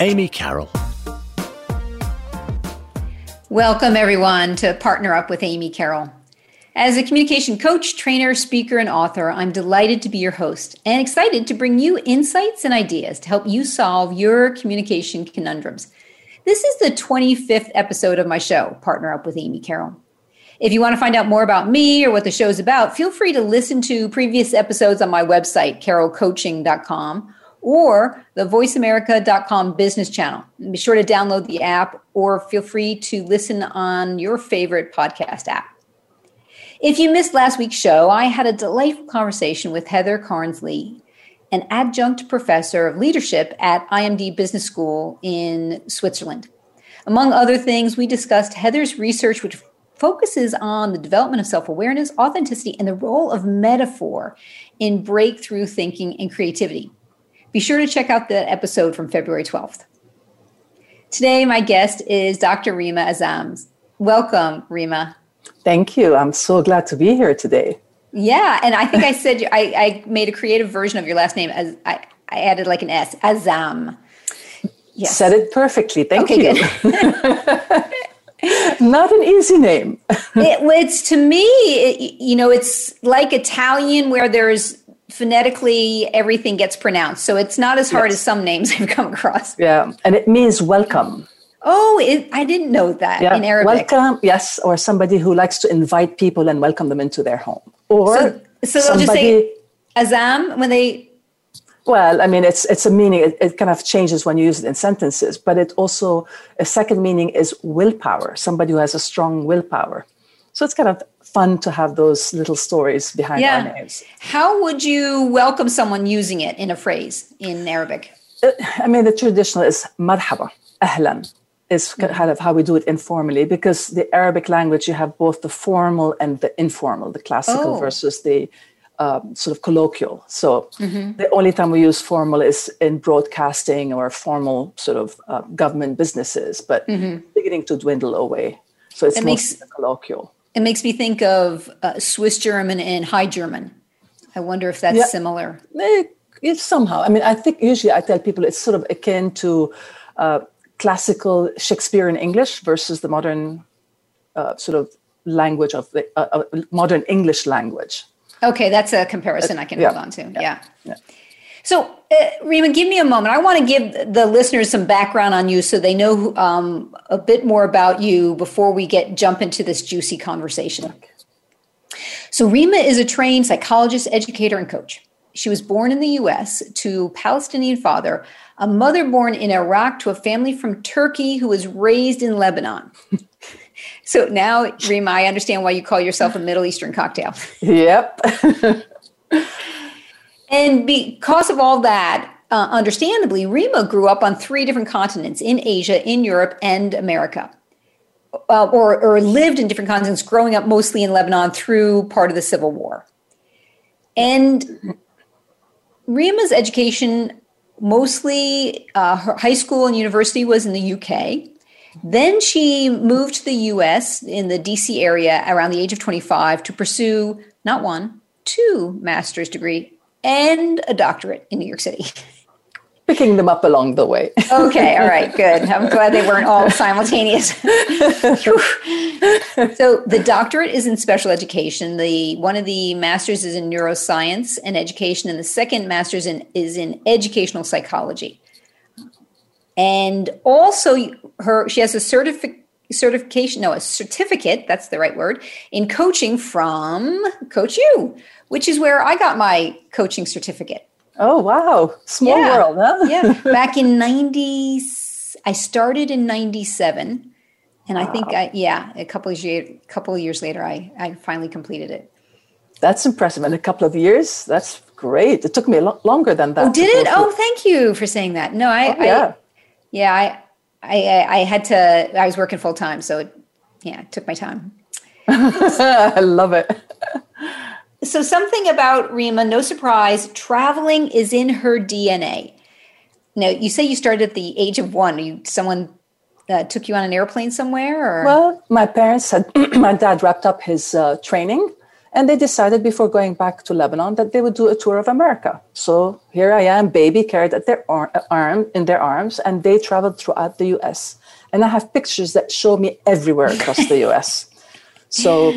Amy Carroll. Welcome, everyone, to Partner Up with Amy Carroll. As a communication coach, trainer, speaker, and author, I'm delighted to be your host and excited to bring you insights and ideas to help you solve your communication conundrums. This is the 25th episode of my show, Partner Up with Amy Carroll. If you want to find out more about me or what the show is about, feel free to listen to previous episodes on my website, carrollcoaching.com or the voiceamerica.com business channel. Be sure to download the app or feel free to listen on your favorite podcast app. If you missed last week's show, I had a delightful conversation with Heather Cairns-Lee, an adjunct professor of leadership at IMD Business School in Switzerland. Among other things, we discussed Heather's research, which focuses on the development of self awareness, authenticity, and the role of metaphor in breakthrough thinking and creativity. Be sure to check out the episode from February 12th. Today, my guest is Dr. Rima Azam. Welcome, Rima. Thank you. I'm so glad to be here today. Yeah, and I think I said I, I made a creative version of your last name as I, I added like an S, Azam. Yes. Said it perfectly. Thank okay, you. Not an easy name. it, it's to me, it, you know, it's like Italian where there's phonetically everything gets pronounced. So it's not as hard yes. as some names I've come across. Yeah, and it means welcome. Oh, it, I didn't know that yeah. in Arabic. Welcome, yes, or somebody who likes to invite people and welcome them into their home. Or so, so they'll just say azam when they. Well, I mean, it's it's a meaning. It, it kind of changes when you use it in sentences, but it also a second meaning is willpower. Somebody who has a strong willpower. So it's kind of fun to have those little stories behind yeah. our names. How would you welcome someone using it in a phrase in Arabic? Uh, I mean, the traditional is marhaba, ahlan, is mm-hmm. kind of how we do it informally because the Arabic language, you have both the formal and the informal, the classical oh. versus the um, sort of colloquial. So mm-hmm. the only time we use formal is in broadcasting or formal sort of uh, government businesses, but mm-hmm. beginning to dwindle away. So it's it makes, colloquial. It makes me think of uh, Swiss German and High German. I wonder if that's yeah. similar. It's somehow. I mean, I think usually I tell people it's sort of akin to uh, classical Shakespearean English versus the modern uh, sort of language of the uh, uh, modern English language. Okay, that's a comparison I can yeah. hold on to. Yeah. yeah. So, uh, Rima, give me a moment. I want to give the listeners some background on you so they know um, a bit more about you before we get jump into this juicy conversation. So, Rima is a trained psychologist, educator, and coach. She was born in the US to Palestinian father, a mother born in Iraq to a family from Turkey who was raised in Lebanon. so now, Rima, I understand why you call yourself a Middle Eastern cocktail. Yep. And because of all that, uh, understandably, Rima grew up on three different continents in Asia, in Europe, and America. Uh, or, or lived in different continents, growing up mostly in Lebanon through part of the Civil War. And Rima's education, mostly uh, her high school and university, was in the UK. Then she moved to the US in the DC area around the age of 25 to pursue not one, two master's degree and a doctorate in New York City. Picking them up along the way. okay, all right, good. I'm glad they weren't all simultaneous. so the doctorate is in special education. The one of the masters is in neuroscience and education, and the second master's in, is in educational psychology. And also, her she has a certificate certification, no, a certificate, that's the right word, in coaching from Coach U, which is where I got my coaching certificate. Oh, wow. Small yeah. world, huh? yeah. Back in 90, I started in 97. And wow. I think, I, yeah, a couple of, years, couple of years later, I, I finally completed it. That's impressive. In a couple of years, that's great. It took me a lot longer than that. Oh, did it? Oh, thank you for saying that. No, I, oh, yeah. Yeah, I, I, I had to. I was working full time, so it, yeah, it took my time. I love it. So something about Rima, no surprise, traveling is in her DNA. Now, you say you started at the age of one. You someone uh, took you on an airplane somewhere? Or? Well, my parents had, my dad wrapped up his uh, training and they decided before going back to Lebanon that they would do a tour of America. So here I am, baby carried at their arm in their arms, and they traveled throughout the U.S. And I have pictures that show me everywhere across the U.S. So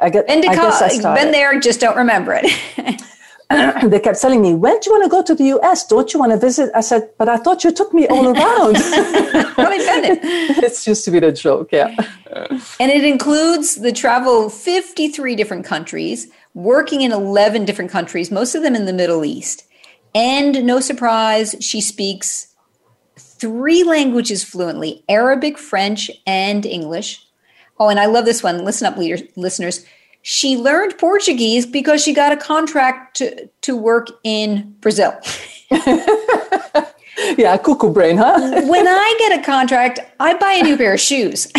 I get. Been, to I been there, just don't remember it. they kept telling me, when do you want to go to the US? Don't you want to visit? I said, but I thought you took me all around. I it. it's just to be a joke, yeah. And it includes the travel 53 different countries, working in 11 different countries, most of them in the Middle East. And no surprise, she speaks three languages fluently Arabic, French, and English. Oh, and I love this one. Listen up, leaders, listeners. She learned Portuguese because she got a contract to, to work in Brazil. yeah, cuckoo brain, huh? when I get a contract, I buy a new pair of shoes.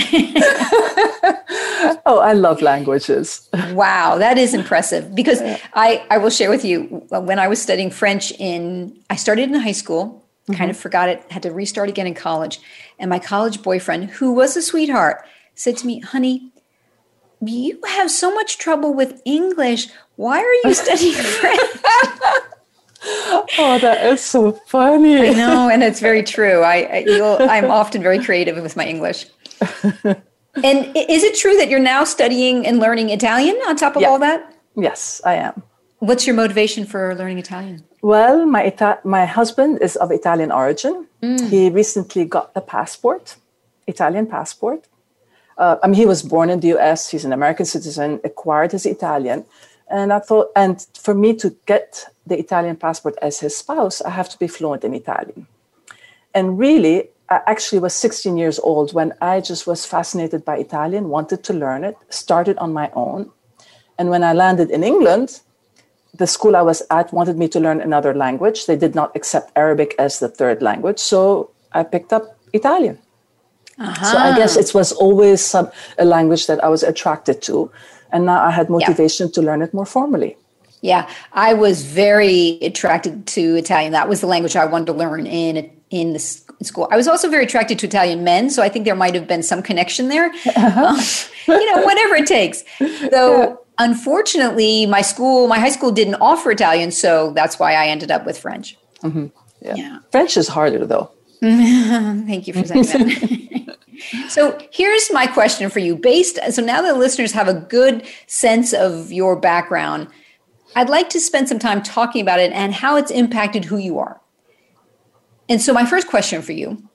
oh, I love languages. wow, that is impressive because I, I will share with you when I was studying French in, I started in high school, mm-hmm. kind of forgot it, had to restart again in college. And my college boyfriend, who was a sweetheart, said to me, honey, you have so much trouble with English. Why are you studying French? oh, that is so funny. I know, and it's very true. I, I am often very creative with my English. and is it true that you're now studying and learning Italian on top of yeah. all that? Yes, I am. What's your motivation for learning Italian? Well, my Ita- my husband is of Italian origin. Mm. He recently got the passport, Italian passport uh, I mean, he was born in the US, he's an American citizen, acquired his Italian. And I thought, and for me to get the Italian passport as his spouse, I have to be fluent in Italian. And really, I actually was 16 years old when I just was fascinated by Italian, wanted to learn it, started on my own. And when I landed in England, the school I was at wanted me to learn another language. They did not accept Arabic as the third language. So I picked up Italian. Uh-huh. So I guess it was always some, a language that I was attracted to. And now I had motivation yeah. to learn it more formally. Yeah, I was very attracted to Italian. That was the language I wanted to learn in in the school. I was also very attracted to Italian men, so I think there might have been some connection there. Uh-huh. Um, you know, whatever it takes. Though, unfortunately, my school, my high school, didn't offer Italian, so that's why I ended up with French. Mm-hmm. Yeah. yeah. French is harder, though. Thank you for saying that. so here's my question for you. Based so now that listeners have a good sense of your background, I'd like to spend some time talking about it and how it's impacted who you are. And so my first question for you,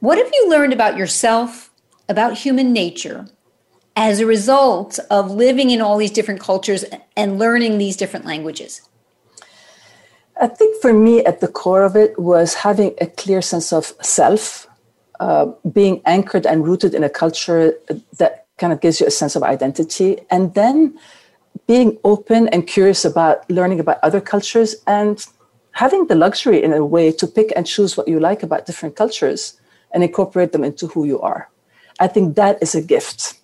what have you learned about yourself, about human nature as a result of living in all these different cultures and learning these different languages? I think for me, at the core of it was having a clear sense of self, uh, being anchored and rooted in a culture that kind of gives you a sense of identity, and then being open and curious about learning about other cultures and having the luxury in a way to pick and choose what you like about different cultures and incorporate them into who you are. I think that is a gift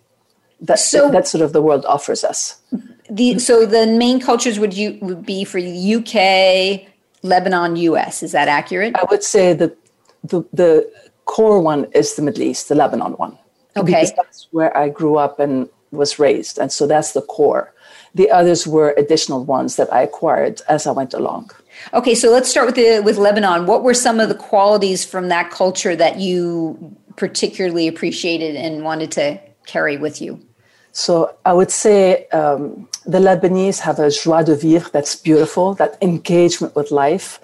that so, that sort of the world offers us the so the main cultures would you would be for UK, Lebanon, US. Is that accurate? I would say that the the core one is the Middle East, the Lebanon one. Okay. Because that's where I grew up and was raised. And so that's the core. The others were additional ones that I acquired as I went along. Okay, so let's start with the with Lebanon. What were some of the qualities from that culture that you particularly appreciated and wanted to carry with you? So I would say um, the Lebanese have a joie de vivre that's beautiful, that engagement with life,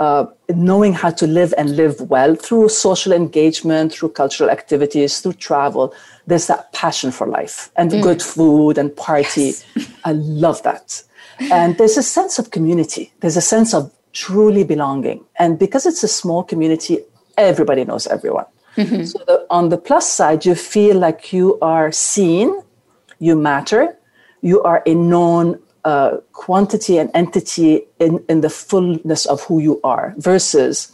uh, knowing how to live and live well through social engagement, through cultural activities, through travel. There's that passion for life and mm. good food and party. Yes. I love that. And there's a sense of community. There's a sense of truly belonging. And because it's a small community, everybody knows everyone. Mm-hmm. So the, on the plus side, you feel like you are seen you matter, you are a known uh, quantity and entity in, in the fullness of who you are, versus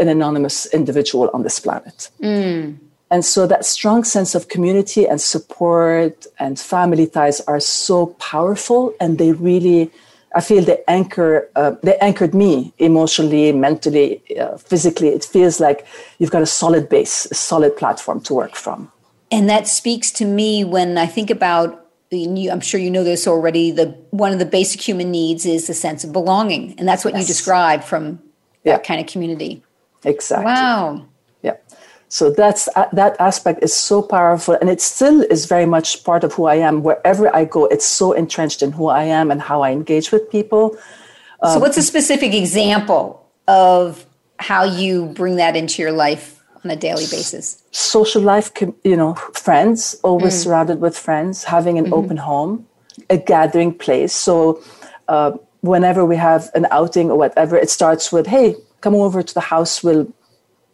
an anonymous individual on this planet. Mm. And so that strong sense of community and support and family ties are so powerful, and they really, I feel they anchor, uh, they anchored me emotionally, mentally, uh, physically. It feels like you've got a solid base, a solid platform to work from. And that speaks to me when I think about I'm sure you know this already. The one of the basic human needs is the sense of belonging, and that's what yes. you describe from that yeah. kind of community. Exactly. Wow. Yeah. So that's uh, that aspect is so powerful, and it still is very much part of who I am. Wherever I go, it's so entrenched in who I am and how I engage with people. Um, so, what's a specific example of how you bring that into your life on a daily basis? Social life, you know, friends, always mm. surrounded with friends, having an mm-hmm. open home, a gathering place. So, uh, whenever we have an outing or whatever, it starts with, hey, come over to the house, we'll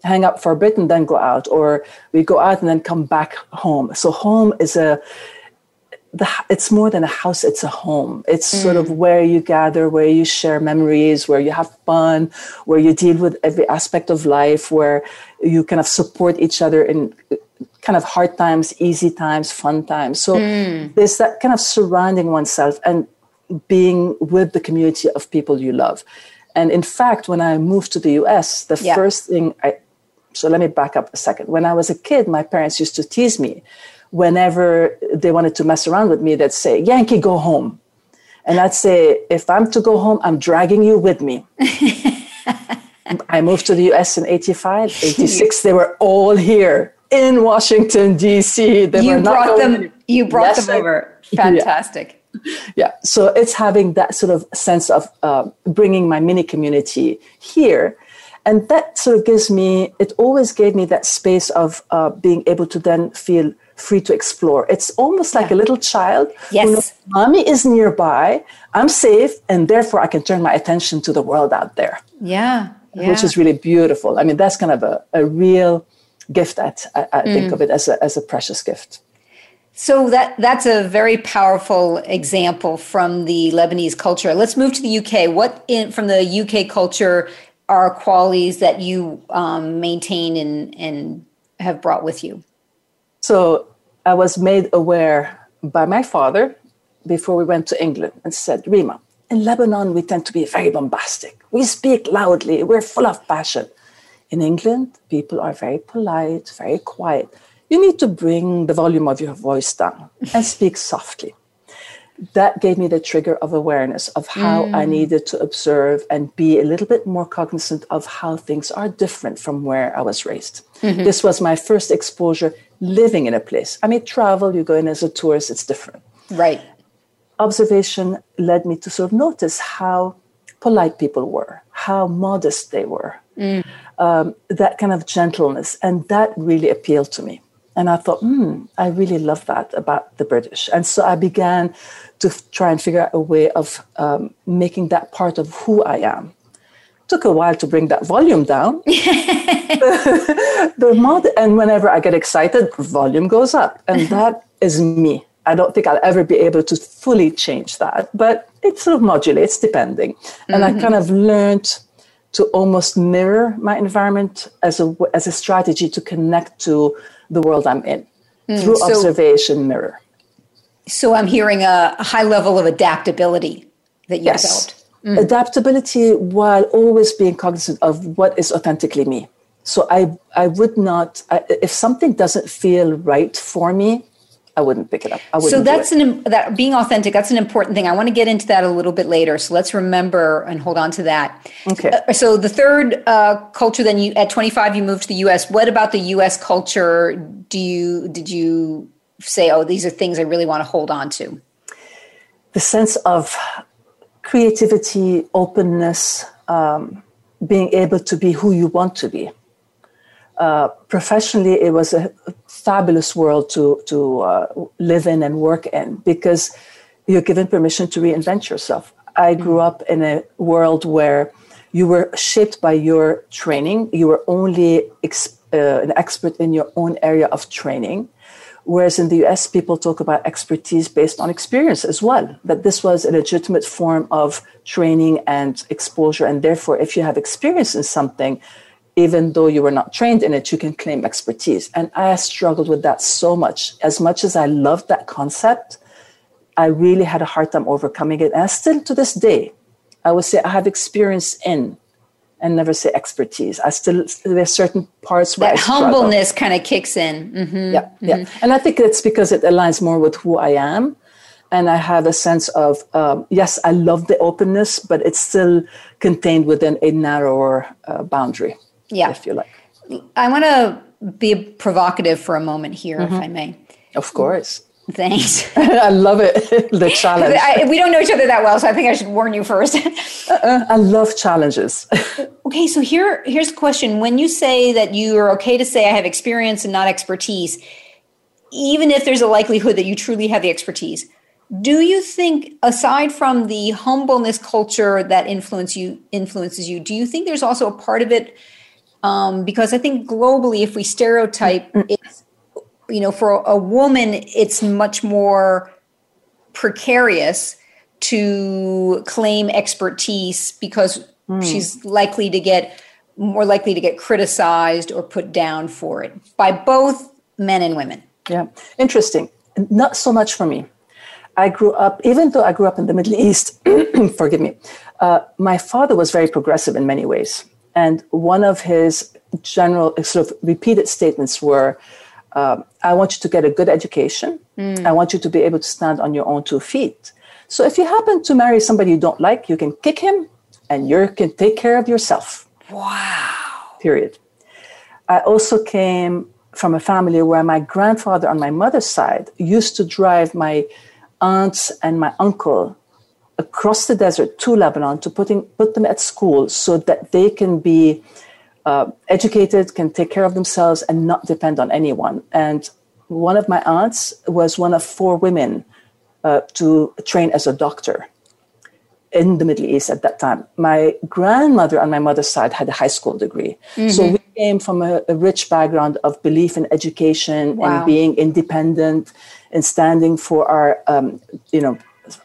hang up for a bit and then go out, or we go out and then come back home. So, home is a the, it's more than a house it's a home it's mm. sort of where you gather where you share memories where you have fun where you deal with every aspect of life where you kind of support each other in kind of hard times easy times fun times so mm. there's that kind of surrounding oneself and being with the community of people you love and in fact when i moved to the us the yeah. first thing i so let me back up a second when i was a kid my parents used to tease me whenever they wanted to mess around with me, they'd say, Yankee, go home. And I'd say, if I'm to go home, I'm dragging you with me. I moved to the US in 85, 86. they were all here in Washington, D.C. They you brought them, you brought yes, them over. Fantastic. Yeah. yeah. So it's having that sort of sense of uh, bringing my mini community here. And that sort of gives me, it always gave me that space of uh, being able to then feel free to explore. It's almost like yeah. a little child. Yes. Knows, Mommy is nearby. I'm safe, and therefore I can turn my attention to the world out there. Yeah. yeah. Which is really beautiful. I mean, that's kind of a, a real gift. At, I, I mm. think of it as a, as a precious gift. So that that's a very powerful example from the Lebanese culture. Let's move to the UK. What in from the UK culture are qualities that you um, maintain and and have brought with you? So I was made aware by my father before we went to England and said, Rima, in Lebanon, we tend to be very bombastic. We speak loudly, we're full of passion. In England, people are very polite, very quiet. You need to bring the volume of your voice down and speak softly. That gave me the trigger of awareness of how mm. I needed to observe and be a little bit more cognizant of how things are different from where I was raised. Mm-hmm. This was my first exposure living in a place. I mean, travel, you go in as a tourist, it's different. Right. Observation led me to sort of notice how polite people were, how modest they were, mm. um, that kind of gentleness. And that really appealed to me. And I thought, hmm, I really love that about the British. And so I began to f- try and figure out a way of um, making that part of who I am took a while to bring that volume down. the mod, and whenever I get excited, volume goes up, and that is me. I don't think I'll ever be able to fully change that, but it sort of modulates depending. And mm-hmm. I kind of learned to almost mirror my environment as a as a strategy to connect to the world I'm in mm, through so, observation mirror. So I'm hearing a, a high level of adaptability that you yes. developed. Mm. Adaptability while always being cognizant of what is authentically me. So I, I would not, I, if something doesn't feel right for me, I wouldn't pick it up. so that's an that being authentic. That's an important thing. I want to get into that a little bit later. So let's remember and hold on to that. Okay. Uh, so the third uh, culture, then you at 25, you moved to the U.S. What about the U.S. culture? Do you did you say, oh, these are things I really want to hold on to? The sense of creativity, openness, um, being able to be who you want to be. Uh, professionally, it was a fabulous world to to uh, live in and work in because you're given permission to reinvent yourself. I grew up in a world where you were shaped by your training. You were only ex- uh, an expert in your own area of training. Whereas in the US, people talk about expertise based on experience as well, that this was a legitimate form of training and exposure. And therefore, if you have experience in something, even though you were not trained in it, you can claim expertise. And I struggled with that so much. As much as I loved that concept, I really had a hard time overcoming it. And still to this day, I would say I have experience in and never say expertise. I still there's certain parts where that humbleness kind of kicks in. Mm-hmm. Yeah, mm-hmm. yeah, and I think it's because it aligns more with who I am, and I have a sense of um, yes, I love the openness, but it's still contained within a narrower uh, boundary. Yeah, if you like. I want to be provocative for a moment here, mm-hmm. if I may. Of course. Thanks. I love it. the challenge. I, we don't know each other that well, so I think I should warn you first. uh-uh. I love challenges. okay, so here here's a question. When you say that you are okay to say I have experience and not expertise, even if there's a likelihood that you truly have the expertise, do you think aside from the humbleness culture that influence you influences you, do you think there's also a part of it um, because I think globally, if we stereotype, it's you know, for a woman, it's much more precarious to claim expertise because mm. she's likely to get more likely to get criticized or put down for it by both men and women. Yeah, interesting. Not so much for me. I grew up, even though I grew up in the Middle East, forgive me, uh, my father was very progressive in many ways. And one of his general, sort of repeated statements were, um, I want you to get a good education. Mm. I want you to be able to stand on your own two feet. So if you happen to marry somebody you don't like, you can kick him and you can take care of yourself. Wow. Period. I also came from a family where my grandfather on my mother's side used to drive my aunts and my uncle across the desert to Lebanon to putting, put them at school so that they can be uh, educated, can take care of themselves, and not depend on anyone. And one of my aunts was one of four women uh, to train as a doctor in the Middle East at that time. My grandmother on my mother's side had a high school degree. Mm-hmm. So we came from a, a, rich background of belief in education wow. and being independent and standing for our, um, you know,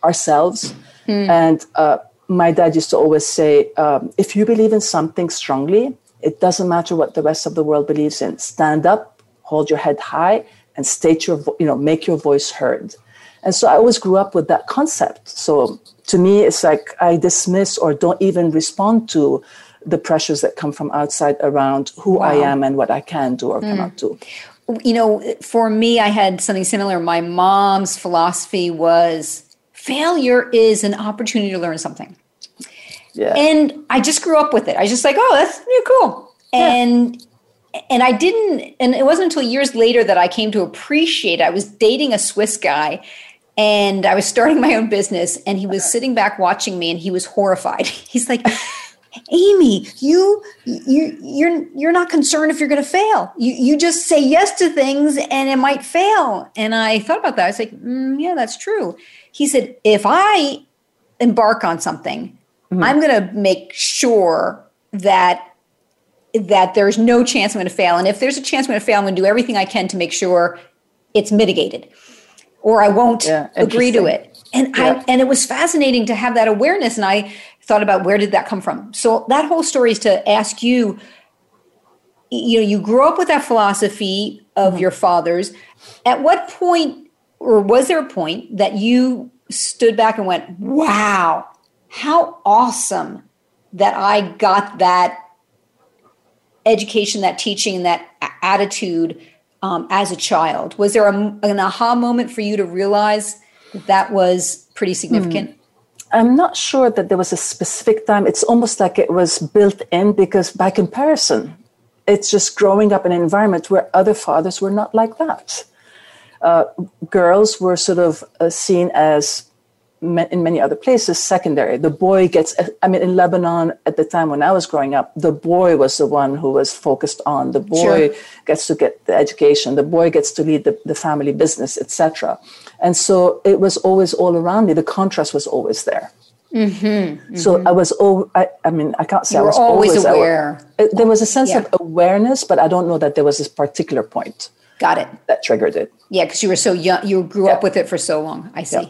ourselves. Mm. And uh, my dad used to always say, um, if you believe in something strongly, it doesn't matter what the rest of the world believes in. Stand up, hold your head high, and state your, you know, make your voice heard. And so I always grew up with that concept. So to me, it's like I dismiss or don't even respond to the pressures that come from outside around who wow. I am and what I can do or mm. cannot do. You know, for me, I had something similar. My mom's philosophy was failure is an opportunity to learn something. Yeah. And I just grew up with it. I was just like, oh, that's yeah, cool. And yeah. and I didn't and it wasn't until years later that I came to appreciate it. I was dating a Swiss guy and I was starting my own business and he was sitting back watching me and he was horrified. He's like Amy, you you you're you're not concerned if you're going to fail. You you just say yes to things and it might fail. And I thought about that. I was like, mm, yeah, that's true. He said, if I embark on something mm-hmm. I'm going to make sure that that there's no chance I'm going to fail. And if there's a chance I'm going to fail, I'm going to do everything I can to make sure it's mitigated, or I won't yeah, agree to it. And yeah. I and it was fascinating to have that awareness. And I thought about where did that come from. So that whole story is to ask you. You know, you grew up with that philosophy of mm-hmm. your father's. At what point, or was there a point that you stood back and went, "Wow, how awesome that I got that education, that teaching, that attitude um, as a child. Was there a, an aha moment for you to realize that that was pretty significant? Hmm. I'm not sure that there was a specific time. It's almost like it was built in because, by comparison, it's just growing up in an environment where other fathers were not like that. Uh, girls were sort of uh, seen as in many other places secondary the boy gets i mean in lebanon at the time when i was growing up the boy was the one who was focused on the boy sure. gets to get the education the boy gets to lead the, the family business etc and so it was always all around me the contrast was always there mm-hmm, mm-hmm. so i was oh I, I, mean i can't say you i was always, always aware there was a sense yeah. of awareness but i don't know that there was this particular point got it that triggered it yeah because you were so young you grew yeah. up with it for so long i see yeah.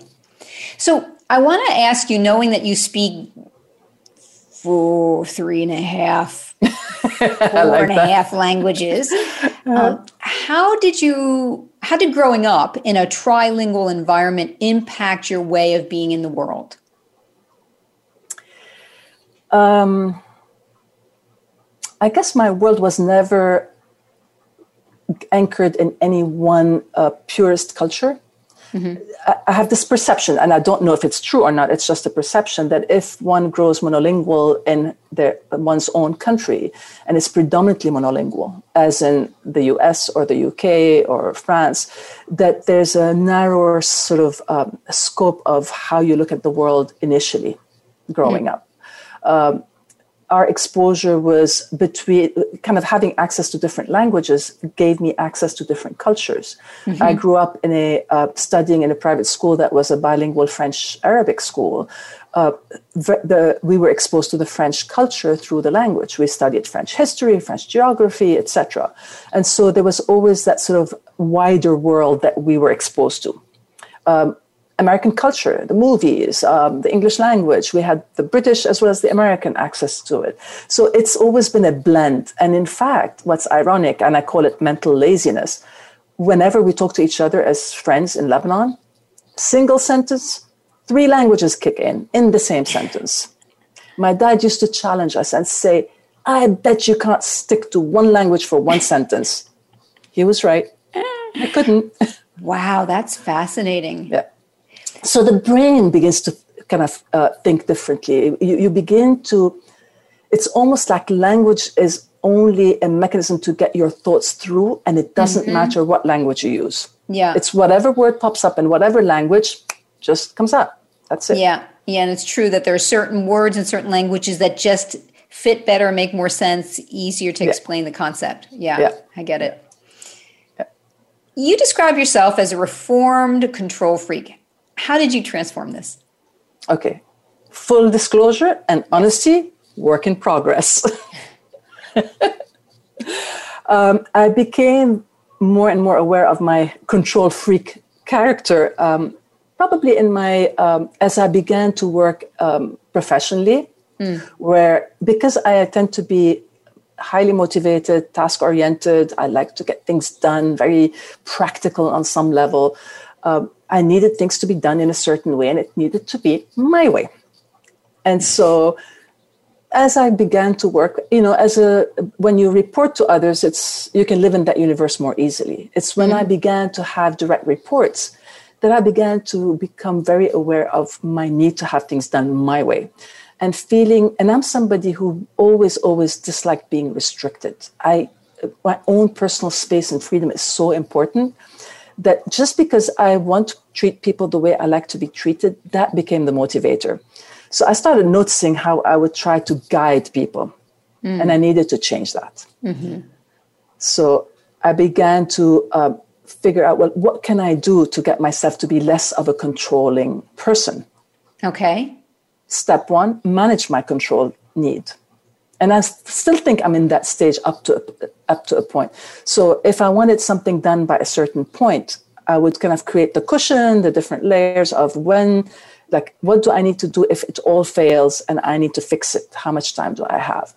So I want to ask you, knowing that you speak for three and a half four like and a half languages. Um, how did you? How did growing up in a trilingual environment impact your way of being in the world? Um, I guess my world was never anchored in any one uh, purist culture. Mm-hmm. I have this perception, and I don't know if it's true or not. It's just a perception that if one grows monolingual in their, one's own country and is predominantly monolingual, as in the US or the UK or France, that there's a narrower sort of um, scope of how you look at the world initially growing mm-hmm. up. Um, our exposure was between kind of having access to different languages gave me access to different cultures. Mm-hmm. I grew up in a uh, studying in a private school that was a bilingual French Arabic school. Uh, the, we were exposed to the French culture through the language. We studied French history, French geography, etc. And so there was always that sort of wider world that we were exposed to. Um, American culture, the movies, um, the English language. We had the British as well as the American access to it. So it's always been a blend. And in fact, what's ironic, and I call it mental laziness, whenever we talk to each other as friends in Lebanon, single sentence, three languages kick in in the same sentence. My dad used to challenge us and say, I bet you can't stick to one language for one sentence. He was right. I couldn't. Wow, that's fascinating. Yeah. So the brain begins to kind of uh, think differently. You, you begin to, it's almost like language is only a mechanism to get your thoughts through, and it doesn't mm-hmm. matter what language you use. Yeah. It's whatever word pops up in whatever language just comes up. That's it. Yeah. Yeah. And it's true that there are certain words in certain languages that just fit better, make more sense, easier to yeah. explain the concept. Yeah, yeah. I get it. Yeah. You describe yourself as a reformed control freak. How did you transform this? Okay. Full disclosure and honesty, work in progress. um, I became more and more aware of my control freak character, um, probably in my, um, as I began to work um, professionally, mm. where because I tend to be highly motivated, task oriented, I like to get things done, very practical on some level. I needed things to be done in a certain way and it needed to be my way. And so as I began to work, you know, as a when you report to others, it's you can live in that universe more easily. It's when mm-hmm. I began to have direct reports that I began to become very aware of my need to have things done my way. And feeling, and I'm somebody who always, always disliked being restricted. I my own personal space and freedom is so important that just because I want to treat people the way I like to be treated, that became the motivator. So I started noticing how I would try to guide people, mm. and I needed to change that. Mm-hmm. So I began to uh, figure out well, what can I do to get myself to be less of a controlling person? Okay. Step one manage my control need and I still think I'm in that stage up to up to a point. So if I wanted something done by a certain point, I would kind of create the cushion, the different layers of when, like, what do I need to do if it all fails and I need to fix it? How much time do I have?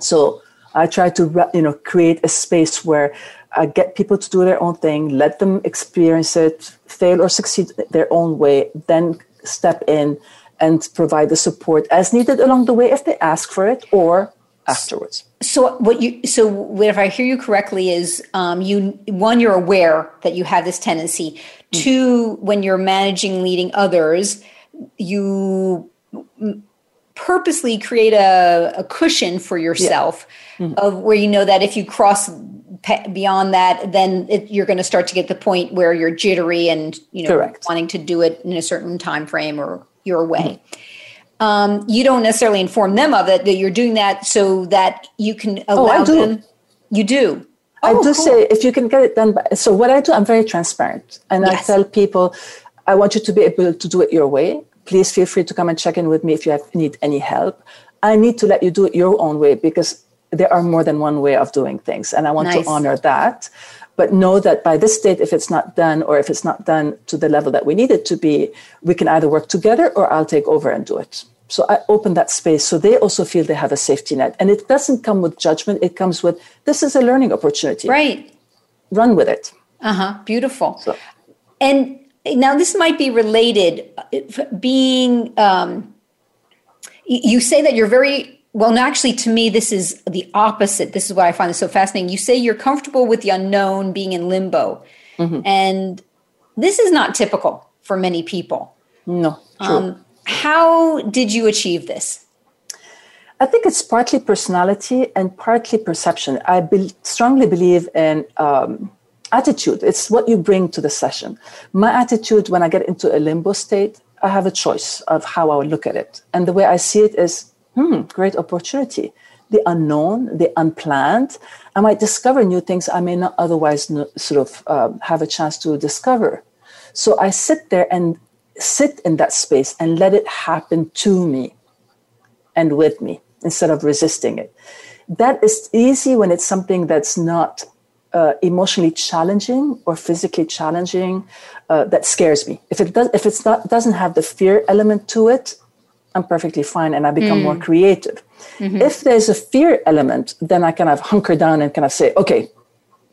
So I try to you know create a space where I get people to do their own thing, let them experience it, fail or succeed their own way, then step in and provide the support as needed along the way if they ask for it or afterwards. So what you so if I hear you correctly is um, you one you're aware that you have this tendency. Mm-hmm. Two, when you're managing leading others, you purposely create a, a cushion for yourself yeah. mm-hmm. of where you know that if you cross beyond that, then it, you're going to start to get the point where you're jittery and you know Correct. wanting to do it in a certain time frame or your way. Um, you don't necessarily inform them of it that you're doing that so that you can allow oh, I do. them. You do. I oh, do cool. say if you can get it done. By, so what I do, I'm very transparent, and yes. I tell people, I want you to be able to do it your way. Please feel free to come and check in with me if you have, need any help. I need to let you do it your own way because there are more than one way of doing things, and I want nice. to honor that but know that by this date, if it's not done or if it's not done to the level that we need it to be, we can either work together or I'll take over and do it. So I open that space so they also feel they have a safety net. And it doesn't come with judgment, it comes with this is a learning opportunity. Right. Run with it. Uh huh. Beautiful. So. And now this might be related. Being, um, you say that you're very well. Actually, to me, this is the opposite. This is what I find is so fascinating. You say you're comfortable with the unknown, being in limbo, mm-hmm. and this is not typical for many people. No, true. Um, how did you achieve this? I think it's partly personality and partly perception. I be- strongly believe in um, attitude. It's what you bring to the session. My attitude when I get into a limbo state, I have a choice of how I would look at it. And the way I see it is, hmm, great opportunity. The unknown, the unplanned. I might discover new things I may not otherwise know, sort of uh, have a chance to discover. So I sit there and sit in that space and let it happen to me and with me instead of resisting it. That is easy when it's something that's not uh, emotionally challenging or physically challenging. Uh, that scares me. If it does, if it's not doesn't have the fear element to it, I'm perfectly fine and I become mm. more creative. Mm-hmm. If there's a fear element, then I kind of hunker down and kind of say, okay,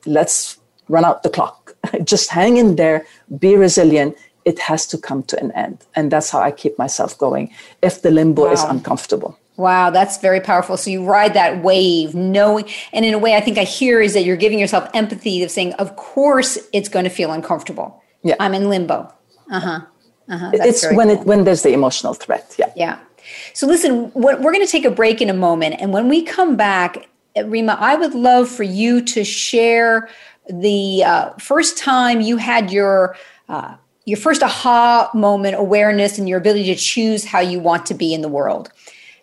let's run out the clock. Just hang in there, be resilient, it has to come to an end. And that's how I keep myself going if the limbo wow. is uncomfortable. Wow, that's very powerful. So you ride that wave knowing, and in a way, I think I hear is that you're giving yourself empathy of saying, of course, it's going to feel uncomfortable. Yeah. I'm in limbo. Uh huh. Uh-huh. It's when cool. it when there's the emotional threat. Yeah. Yeah. So listen, we're going to take a break in a moment, and when we come back, Rima, I would love for you to share the uh, first time you had your uh, your first aha moment awareness and your ability to choose how you want to be in the world.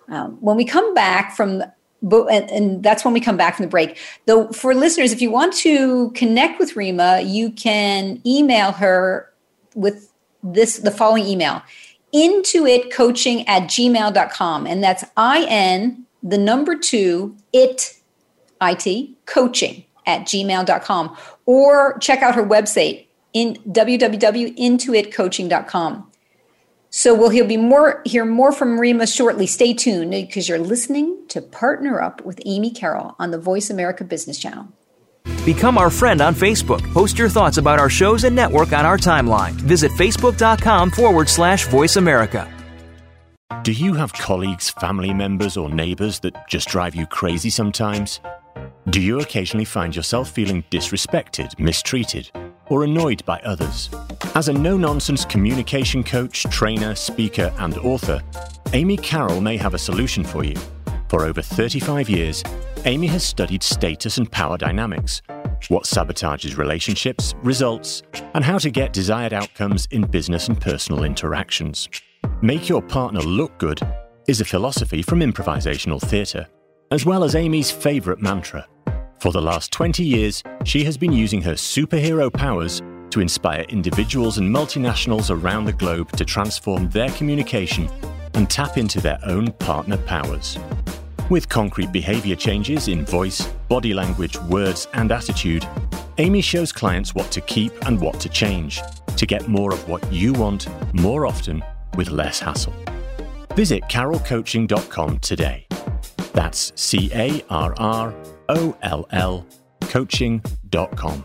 Um, when we come back from and, and, that's when we come back from the break. Though for listeners, if you want to connect with Rima, you can email her with this the following email in2itcoaching at gmail.com. And that's I-N the number two it it coaching at gmail.com. Or check out her website, in www.in2itcoaching.com. So we'll hear, be more, hear more from Rima shortly. Stay tuned because you're listening to Partner Up with Amy Carroll on the Voice America Business Channel. Become our friend on Facebook. Post your thoughts about our shows and network on our timeline. Visit facebook.com forward slash voice America. Do you have colleagues, family members, or neighbors that just drive you crazy sometimes? Do you occasionally find yourself feeling disrespected, mistreated? or annoyed by others. As a no nonsense communication coach, trainer, speaker, and author, Amy Carroll may have a solution for you. For over 35 years, Amy has studied status and power dynamics, what sabotages relationships, results, and how to get desired outcomes in business and personal interactions. Make your partner look good is a philosophy from improvisational theatre, as well as Amy's favourite mantra for the last 20 years, she has been using her superhero powers to inspire individuals and multinationals around the globe to transform their communication and tap into their own partner powers. With concrete behavior changes in voice, body language, words, and attitude, Amy shows clients what to keep and what to change to get more of what you want more often with less hassle. Visit carrollcoaching.com today. That's C A R R O L L coaching.com.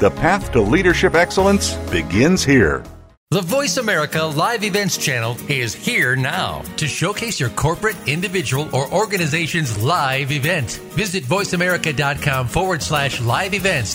The path to leadership excellence begins here. The Voice America Live Events channel is here now to showcase your corporate, individual, or organization's live event. Visit voiceamerica.com forward slash live events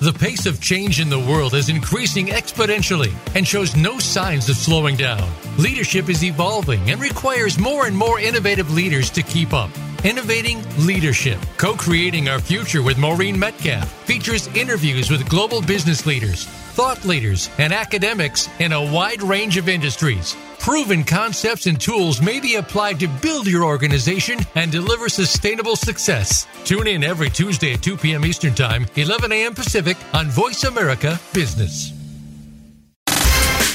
The pace of change in the world is increasing exponentially and shows no signs of slowing down. Leadership is evolving and requires more and more innovative leaders to keep up. Innovating Leadership, co creating our future with Maureen Metcalf, features interviews with global business leaders, thought leaders, and academics in a wide range of industries. Proven concepts and tools may be applied to build your organization and deliver sustainable success. Tune in every Tuesday at 2 p.m. Eastern Time, 11 a.m. Pacific on Voice America Business.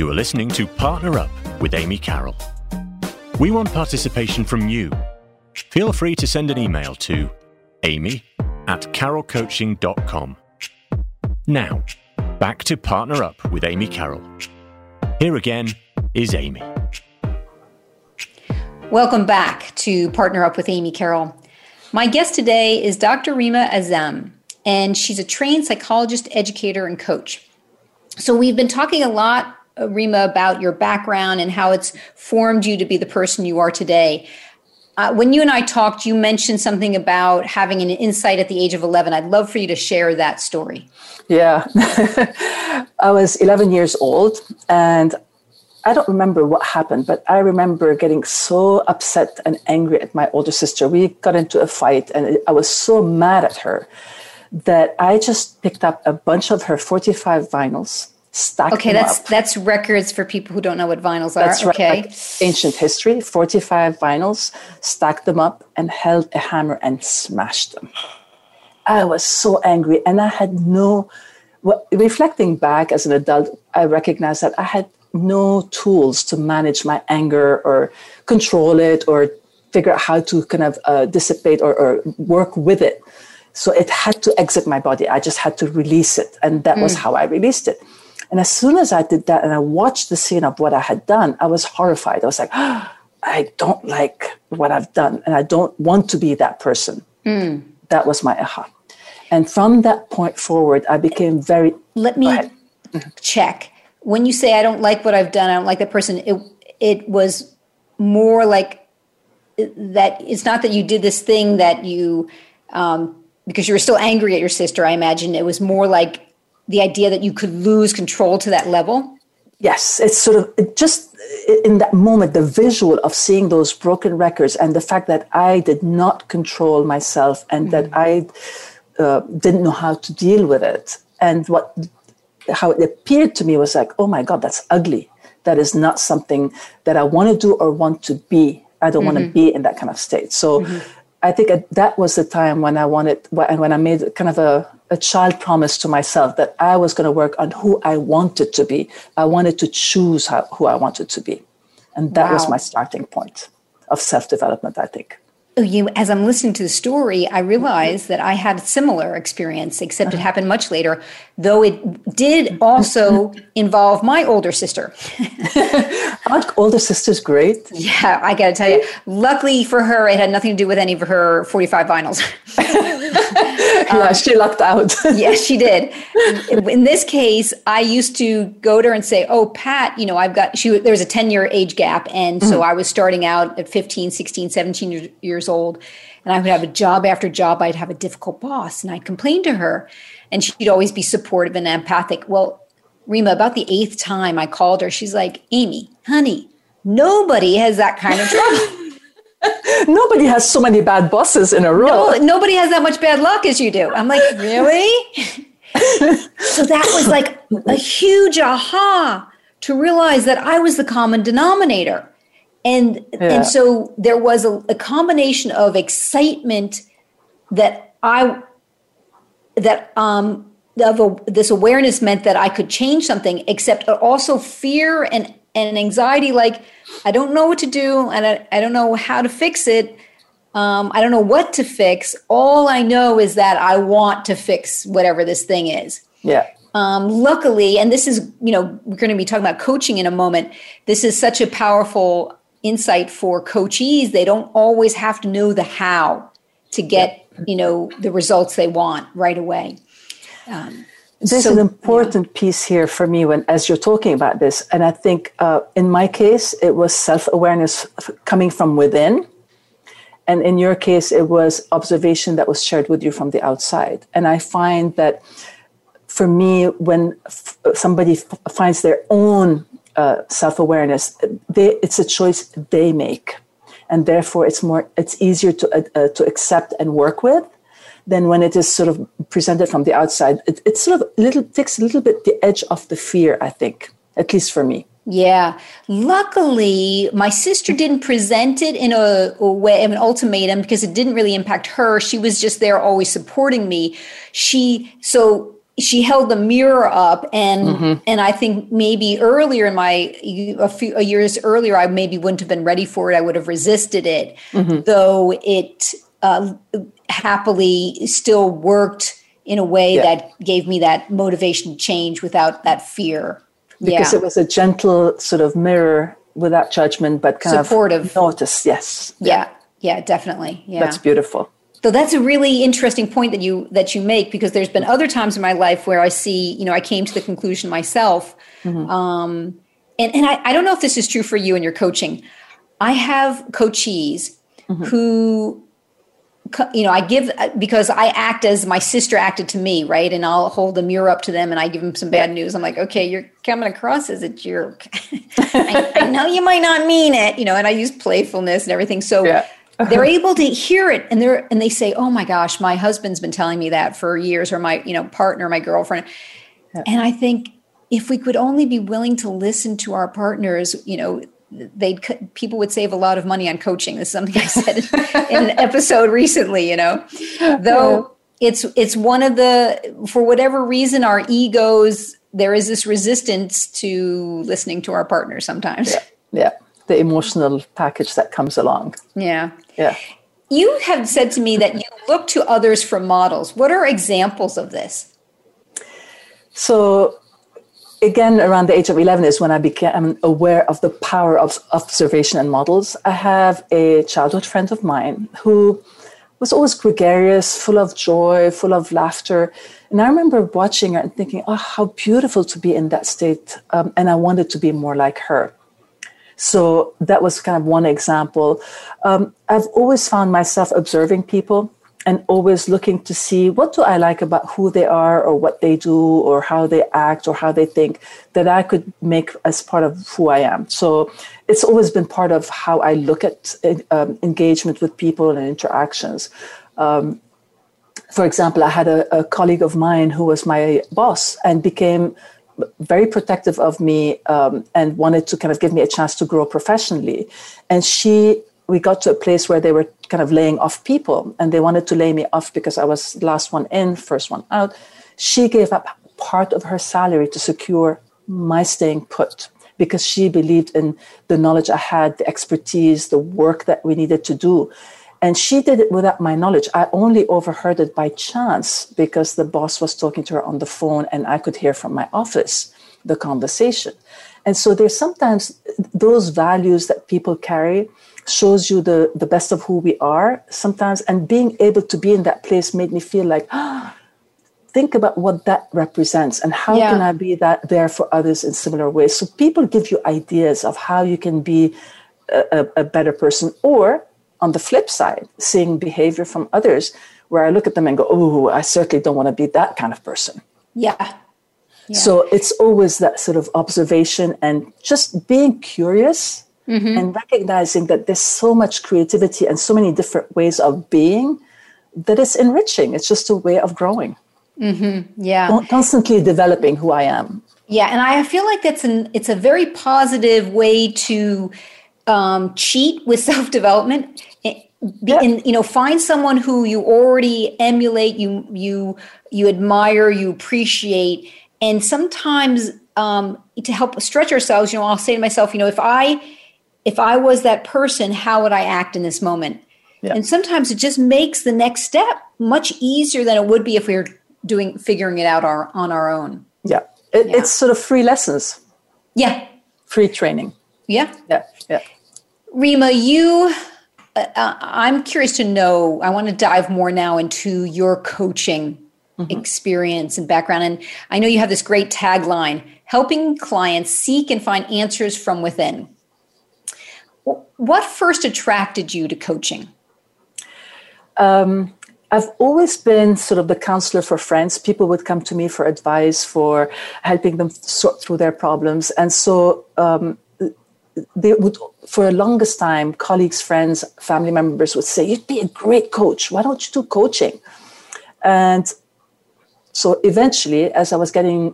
You are listening to Partner Up with Amy Carroll. We want participation from you. Feel free to send an email to amy at carrollcoaching.com. Now, back to Partner Up with Amy Carroll. Here again is Amy. Welcome back to Partner Up with Amy Carroll. My guest today is Dr. Rima Azem, and she's a trained psychologist, educator, and coach. So, we've been talking a lot Rima, about your background and how it's formed you to be the person you are today. Uh, when you and I talked, you mentioned something about having an insight at the age of 11. I'd love for you to share that story. Yeah. I was 11 years old and I don't remember what happened, but I remember getting so upset and angry at my older sister. We got into a fight and I was so mad at her that I just picked up a bunch of her 45 vinyls okay that's up. that's records for people who don't know what vinyls that's are right, okay. Like ancient history 45 vinyls stacked them up and held a hammer and smashed them. I was so angry and i had no well, reflecting back as an adult i recognized that i had no tools to manage my anger or control it or figure out how to kind of uh, dissipate or, or work with it. So it had to exit my body. I just had to release it. And that mm. was how i released it and as soon as I did that and I watched the scene of what I had done, I was horrified. I was like, oh, I don't like what I've done and I don't want to be that person. Mm. That was my aha. And from that point forward, I became very. Let me check. When you say I don't like what I've done, I don't like that person, it, it was more like that it's not that you did this thing that you, um, because you were still angry at your sister, I imagine. It was more like the idea that you could lose control to that level? Yes, it's sort of it just in that moment, the visual of seeing those broken records and the fact that I did not control myself and mm-hmm. that I uh, didn't know how to deal with it. And what how it appeared to me was like, oh my God, that's ugly. That is not something that I want to do or want to be. I don't mm-hmm. want to be in that kind of state. So mm-hmm. I think that was the time when I wanted, and when I made kind of a, a child promise to myself that I was going to work on who I wanted to be. I wanted to choose how, who I wanted to be. And that wow. was my starting point of self development, I think. you as I'm listening to the story, I realize that I had a similar experience, except it happened much later, though it did also involve my older sister. Aren't older sisters great? Yeah, I got to tell you. Luckily for her, it had nothing to do with any of her 45 vinyls. yeah, um, she lucked out. yes, she did. In this case, I used to go to her and say, "Oh, Pat, you know, I've got she there was a 10-year age gap and so mm-hmm. I was starting out at 15, 16, 17 years old and I would have a job after job. I'd have a difficult boss and I'd complain to her and she'd always be supportive and empathic. Well, Rima, about the eighth time I called her, she's like, Amy, honey, nobody has that kind of trouble. nobody has so many bad bosses in a row. No, nobody has that much bad luck as you do. I'm like, really? so that was like a huge aha to realize that I was the common denominator. And yeah. and so there was a, a combination of excitement that I that um of a, this awareness meant that I could change something, except also fear and and anxiety like i don't know what to do and i, I don't know how to fix it. Um, i don't know what to fix. All i know is that i want to fix whatever this thing is. Yeah. Um, luckily and this is you know we're going to be talking about coaching in a moment this is such a powerful insight for coachees they don't always have to know the how to get you know the results they want right away um, there's so, an important yeah. piece here for me when, as you're talking about this, and I think uh, in my case it was self-awareness coming from within, and in your case it was observation that was shared with you from the outside. And I find that for me, when f- somebody f- finds their own uh, self-awareness, they, it's a choice they make, and therefore it's more it's easier to uh, uh to accept and work with than when it is sort of presented from the outside, it, it sort of little takes a little bit the edge off the fear, I think, at least for me. Yeah. Luckily, my sister didn't present it in a, a, way of an ultimatum because it didn't really impact her. She was just there always supporting me. She, so she held the mirror up and mm-hmm. and I think maybe earlier in my a few years earlier I maybe wouldn't have been ready for it I would have resisted it mm-hmm. though it uh, happily still worked in a way yeah. that gave me that motivation to change without that fear. Because yeah. it was a gentle sort of mirror without judgment, but kind supportive. of notice. Yes. Yeah. Yeah. Definitely. Yeah. That's beautiful. So that's a really interesting point that you that you make because there's been other times in my life where I see, you know, I came to the conclusion myself. Mm-hmm. Um, and and I, I don't know if this is true for you in your coaching. I have coachees mm-hmm. who you know, I give because I act as my sister acted to me, right? And I'll hold the mirror up to them and I give them some bad news. I'm like, okay, you're coming across as a jerk. I, I, know you might not mean it, you know, and I use playfulness and everything. So yeah. They're able to hear it and they're and they say, oh my gosh, my husband's been telling me that for years, or my you know partner, my girlfriend. Yeah. And I think if we could only be willing to listen to our partners, you know, they'd people would save a lot of money on coaching. This is something I said in an episode recently. You know, though yeah. it's it's one of the for whatever reason our egos there is this resistance to listening to our partners sometimes. Yeah, yeah. The emotional package that comes along. Yeah, yeah. You have said to me that you look to others for models. What are examples of this? So again around the age of 11 is when i became aware of the power of observation and models i have a childhood friend of mine who was always gregarious full of joy full of laughter and i remember watching her and thinking oh how beautiful to be in that state um, and i wanted to be more like her so that was kind of one example um, i've always found myself observing people and always looking to see what do I like about who they are or what they do or how they act or how they think that I could make as part of who I am. So it's always been part of how I look at um, engagement with people and interactions. Um, for example, I had a, a, colleague of mine who was my boss and became very protective of me um, and wanted to kind of give me a chance to grow professionally. And she we got to a place where they were kind of laying off people and they wanted to lay me off because I was last one in, first one out. She gave up part of her salary to secure my staying put because she believed in the knowledge I had, the expertise, the work that we needed to do. And she did it without my knowledge. I only overheard it by chance because the boss was talking to her on the phone and I could hear from my office the conversation. And so there's sometimes those values that people carry shows you the, the best of who we are sometimes. And being able to be in that place made me feel like, ah, think about what that represents and how yeah. can I be that there for others in similar ways. So people give you ideas of how you can be a, a better person. Or on the flip side, seeing behavior from others where I look at them and go, oh, I certainly don't want to be that kind of person. Yeah. So it's always that sort of observation and just being curious mm-hmm. and recognizing that there's so much creativity and so many different ways of being that it's enriching. It's just a way of growing. Mm-hmm. Yeah. Constantly developing who I am. Yeah. And I feel like that's an, it's a very positive way to um, cheat with self development. Be, yeah. and you know find someone who you already emulate you you you admire you appreciate. And sometimes um, to help stretch ourselves you know i'll say to myself you know if i if i was that person how would i act in this moment? Yeah. and sometimes it just makes the next step much easier than it would be if we were doing figuring it out our, on our own. Yeah. It, yeah. it's sort of free lessons. Yeah. Free training. Yeah. Yeah. Yeah. Rima you uh, uh i'm curious to know i want to dive more now into your coaching mm-hmm. experience and background. And I know you have this great tagline helping clients seek and find answers from within. What first attracted you to coaching? Um, I've always been sort of the counselor for friends. People would come to me for advice, for helping them sort through their problems. And so um, they would, for the longest time, colleagues, friends, family members would say, You'd be a great coach. Why don't you do coaching? And so eventually, as I was getting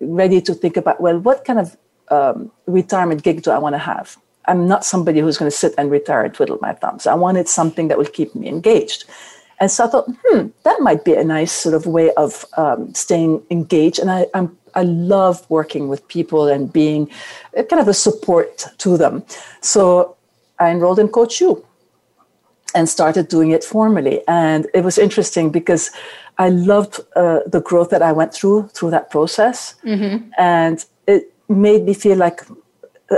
ready to think about, well, what kind of um, retirement gig do I want to have? I'm not somebody who's going to sit and retire and twiddle my thumbs. I wanted something that would keep me engaged. And so I thought, hmm, that might be a nice sort of way of um, staying engaged. And I, I'm, I love working with people and being kind of a support to them. So I enrolled in Coach U and started doing it formally. And it was interesting because I loved uh, the growth that I went through through that process, mm-hmm. and it made me feel like.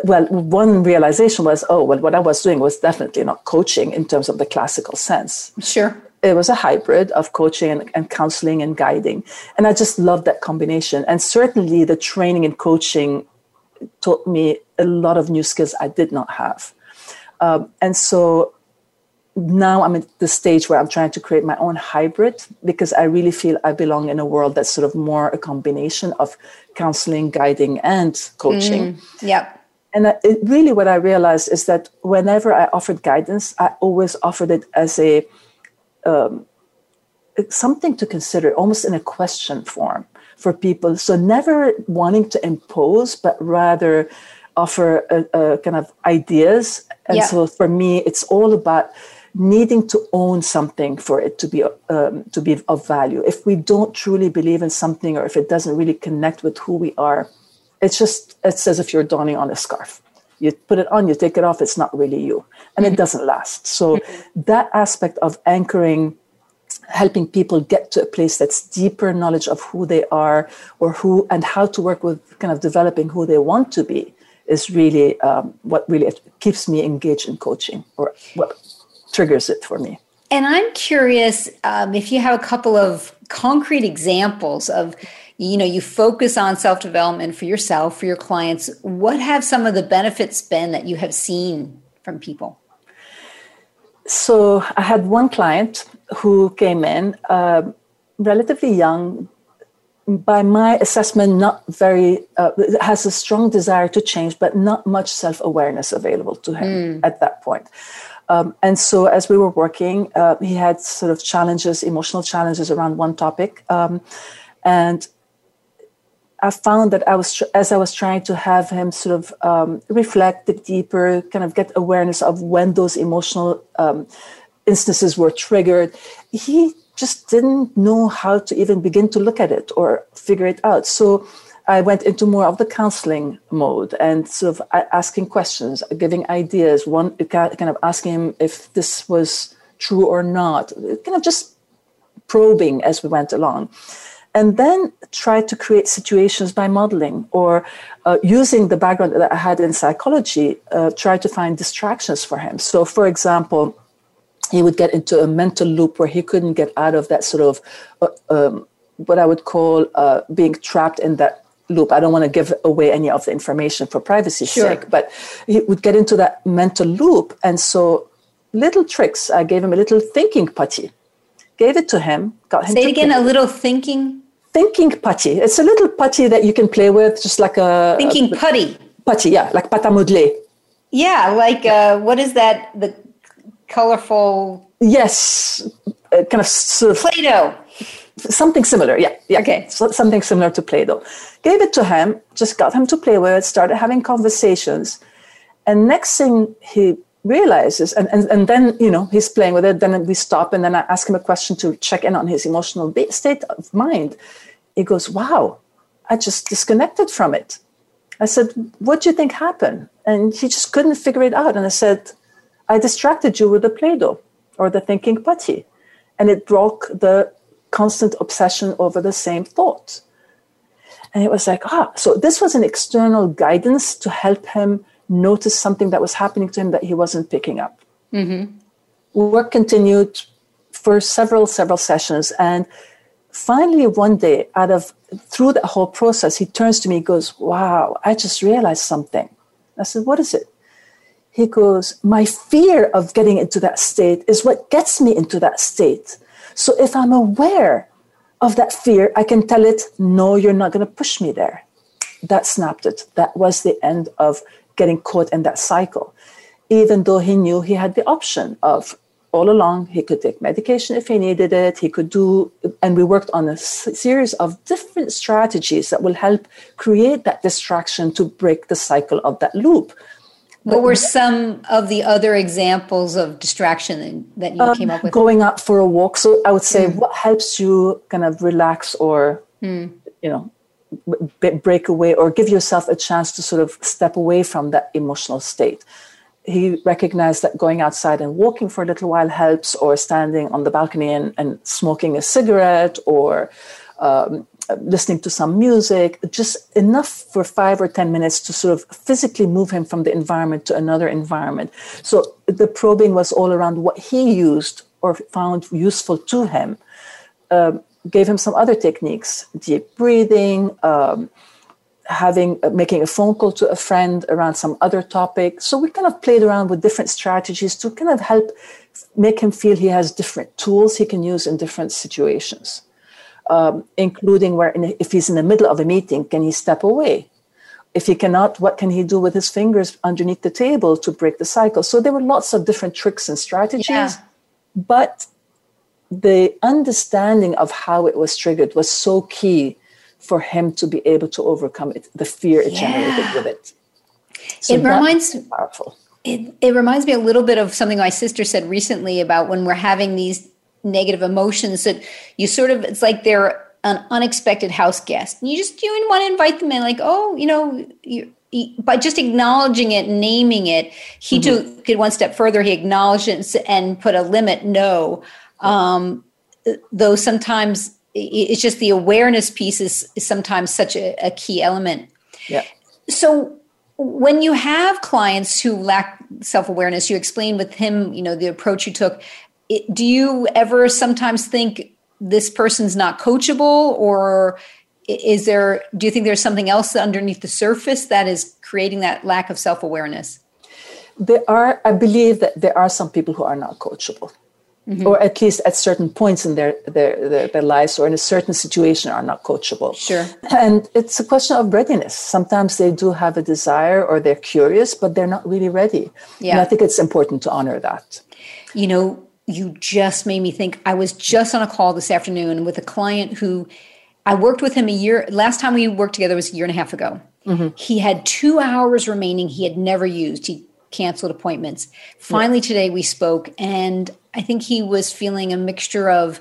Well, one realization was, oh, well, what I was doing was definitely not coaching in terms of the classical sense. Sure. It was a hybrid of coaching and, and counseling and guiding. And I just loved that combination. And certainly the training and coaching taught me a lot of new skills I did not have. Um, and so now I'm at the stage where I'm trying to create my own hybrid because I really feel I belong in a world that's sort of more a combination of counseling, guiding, and coaching. Mm, yep. And it, really, what I realized is that whenever I offered guidance, I always offered it as a um, something to consider, almost in a question form for people. So never wanting to impose, but rather offer a, a kind of ideas. And yeah. so for me, it's all about needing to own something for it to be um, to be of value. If we don't truly believe in something, or if it doesn't really connect with who we are, it's just it's as if you're donning on a scarf. You put it on, you take it off. It's not really you, and mm-hmm. it doesn't last. So mm-hmm. that aspect of anchoring helping people get to a place that's deeper knowledge of who they are or who and how to work with kind of developing who they want to be is really um, what really keeps me engaged in coaching or what triggers it for me. And I'm curious um, if you have a couple of concrete examples of, you know, you focus on self development for yourself, for your clients. What have some of the benefits been that you have seen from people? So I had one client who came in, uh, relatively young, by my assessment, not very, uh, has a strong desire to change, but not much self awareness available to him mm. at that point. Um, and so, as we were working, uh, he had sort of challenges, emotional challenges around one topic. Um, and I found that I was, as I was trying to have him sort of um, reflect, dig deeper, kind of get awareness of when those emotional um, instances were triggered, he just didn't know how to even begin to look at it or figure it out. So I went into more of the counseling mode and sort of asking questions, giving ideas. One kind of asking him if this was true or not, kind of just probing as we went along. And then try to create situations by modeling or uh, using the background that I had in psychology, uh, try to find distractions for him. So, for example, he would get into a mental loop where he couldn't get out of that sort of uh, um, what I would call uh, being trapped in that loop. I don't want to give away any of the information for privacy's sure. sake, but he would get into that mental loop. And so, little tricks. I gave him a little thinking putty, gave it to him, got him. Say it again. A little thinking. Thinking putty. It's a little putty that you can play with, just like a thinking a, putty. Putty, yeah, like à. Yeah, like uh, what is that? The colorful. Yes, uh, kind of sort of Play-Doh something similar yeah yeah okay so something similar to play-doh gave it to him just got him to play with it started having conversations and next thing he realizes and, and, and then you know he's playing with it then we stop and then i ask him a question to check in on his emotional state of mind. He goes wow i just disconnected from it. I said what do you think happened? And he just couldn't figure it out and i said i distracted you with the play-doh or the thinking putty and it broke the constant obsession over the same thought. And it was like, ah, so this was an external guidance to help him notice something that was happening to him that he wasn't picking up. Mm-hmm. Work continued for several, several sessions. And finally, one day, out of through that whole process, he turns to me and goes, Wow, I just realized something. I said, What is it? He goes, My fear of getting into that state is what gets me into that state. So if I'm aware of that fear, I can tell it, no, you're not going to push me there. That snapped it. That was the end of getting caught in that cycle. Even though he knew he had the option of all along, he could take medication if he needed it. He could do, and we worked on a series of different strategies that will help create that distraction to break the cycle of that loop. What were some of the other examples of distraction that you um, came up with? Going out for a walk. So I would say, mm. what helps you kind of relax or, mm. you know, break away or give yourself a chance to sort of step away from that emotional state? He recognized that going outside and walking for a little while helps, or standing on the balcony and, and smoking a cigarette, or um, listening to some music, just enough for five or 10 minutes to sort of physically move him from the environment to another environment. So the probing was all around what he used or found useful to him. Um, gave him some other techniques, deep breathing, um, having uh, making a phone call to a friend around some other topic. So we kind of played around with different strategies to kind of help make him feel he has different tools he can use in different situations um, including where in, if he's in the middle of a meeting, can he step away? If he cannot, what can he do with his fingers underneath the table to break the cycle? So there were lots of different tricks and strategies, yeah. but the understanding of how it was triggered was so key for him to be able to overcome it, the fear it yeah. generated with it. So it reminds powerful. It, it reminds me a little bit of something my sister said recently about when we're having these negative emotions that you sort of it's like they're an unexpected house guest and you just you want to invite them in like oh you know you, by just acknowledging it naming it he mm-hmm. took it one step further he acknowledged it and put a limit no um, though sometimes it's just the awareness piece is, is sometimes such a, a key element. Yeah. So when you have clients who lack self-awareness you explained with him you know the approach you took it, do you ever sometimes think this person's not coachable? Or is there do you think there's something else underneath the surface that is creating that lack of self-awareness? There are i believe that there are some people who are not coachable mm-hmm. or at least at certain points in their, their, their their lives or in a certain situation are not coachable sure and it's a question of readiness sometimes they do have a desire or they're curious but they're not really ready yeah. and i think it's important to honor that you know you just made me think. I was just on a call this afternoon with a client who I worked with him a year. Last time we worked together was a year and a half ago. Mm-hmm. He had two hours remaining he had never used. He canceled appointments. Finally, yeah. today we spoke, and I think he was feeling a mixture of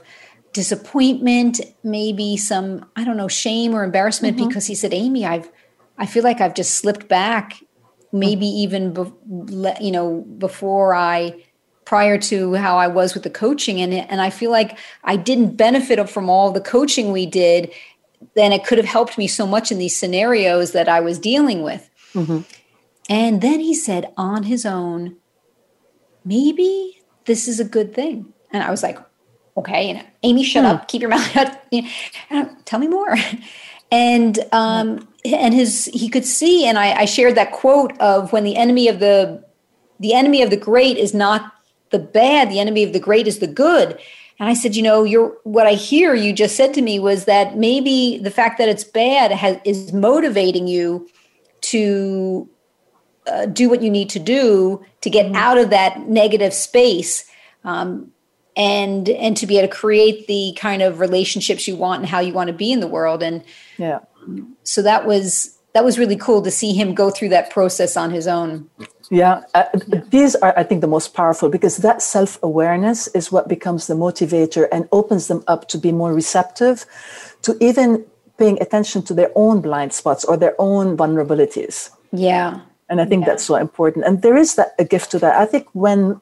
disappointment, maybe some, I don't know, shame or embarrassment mm-hmm. because he said, Amy, I've, I feel like I've just slipped back, maybe mm-hmm. even, be, you know, before I prior to how I was with the coaching and and I feel like I didn't benefit from all the coaching we did then it could have helped me so much in these scenarios that I was dealing with. Mm-hmm. And then he said on his own, maybe this is a good thing. And I was like, okay, you know, Amy, shut up, keep your mouth shut. Tell me more. And um, and his he could see, and I, I shared that quote of when the enemy of the the enemy of the great is not the bad, the enemy of the great is the good. And I said, you know, you're what I hear you just said to me was that maybe the fact that it's bad has, is motivating you to uh, do what you need to do to get mm-hmm. out of that negative space. Um, and and to be able to create the kind of relationships you want and how you want to be in the world and yeah so that was that was really cool to see him go through that process on his own yeah, uh, yeah. these are i think the most powerful because that self-awareness is what becomes the motivator and opens them up to be more receptive to even paying attention to their own blind spots or their own vulnerabilities yeah and i think yeah. that's so important and there is that a gift to that i think when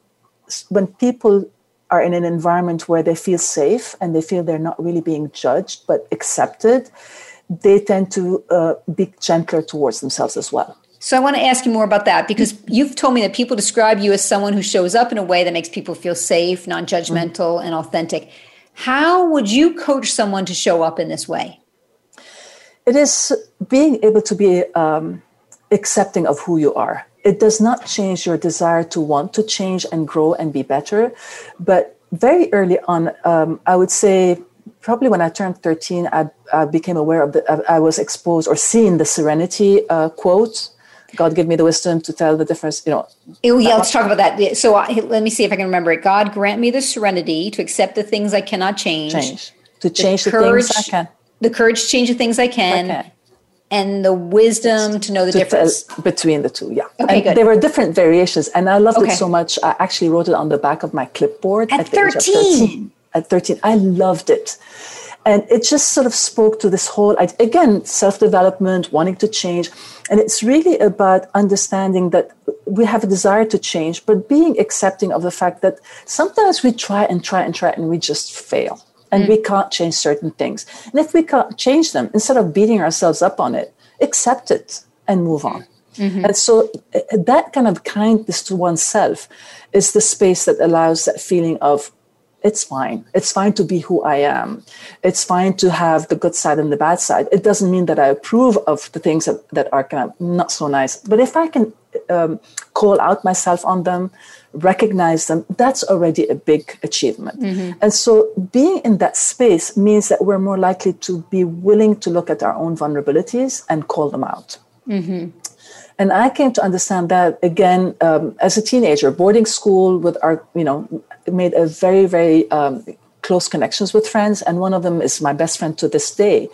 when people are in an environment where they feel safe and they feel they're not really being judged but accepted, they tend to uh, be gentler towards themselves as well. So I want to ask you more about that because you've told me that people describe you as someone who shows up in a way that makes people feel safe, non-judgmental, mm-hmm. and authentic. How would you coach someone to show up in this way? It is being able to be um, accepting of who you are it does not change your desire to want to change and grow and be better. But very early on, um, I would say probably when I turned 13, I, I became aware of the, I was exposed or seeing the serenity uh, quote. God give me the wisdom to tell the difference, you know. Oh, yeah, let's talk about that. So uh, let me see if I can remember it. God grant me the serenity to accept the things I cannot change. Change. To change the, the courage, things I can. The courage to change the things I can. I can and the wisdom to know the to difference between the two. Yeah, okay, and good. There were different variations, and I loved okay. it so much. I actually wrote it on the back of my clipboard at, at 13. 13. At 13, I loved it. And it just sort of spoke to this whole, again, self development, wanting to change. And it's really about understanding that we have a desire to change, but being accepting of the fact that sometimes we try and try and try and we just fail and mm. we can't change certain things. And if we can't change them, instead of beating ourselves up on it, accept it and move on. Mm-hmm. And so uh, that kind of kindness to oneself is the space that allows that feeling of it's fine. It's fine to be who I am. It's fine to have the good side and the bad side. It doesn't mean that I approve of the things that, that are kind of not so nice. But if I can um, call out myself on them, recognize them, that's already a big achievement. Mm-hmm. And so being in that space means that we're more likely to be willing to look at our own vulnerabilities and call them out. Mm-hmm. And I came to understand that again um, as a teenager, boarding school with our, you know, made a very, very um, close connections with friends. And one of them is my best friend to this day.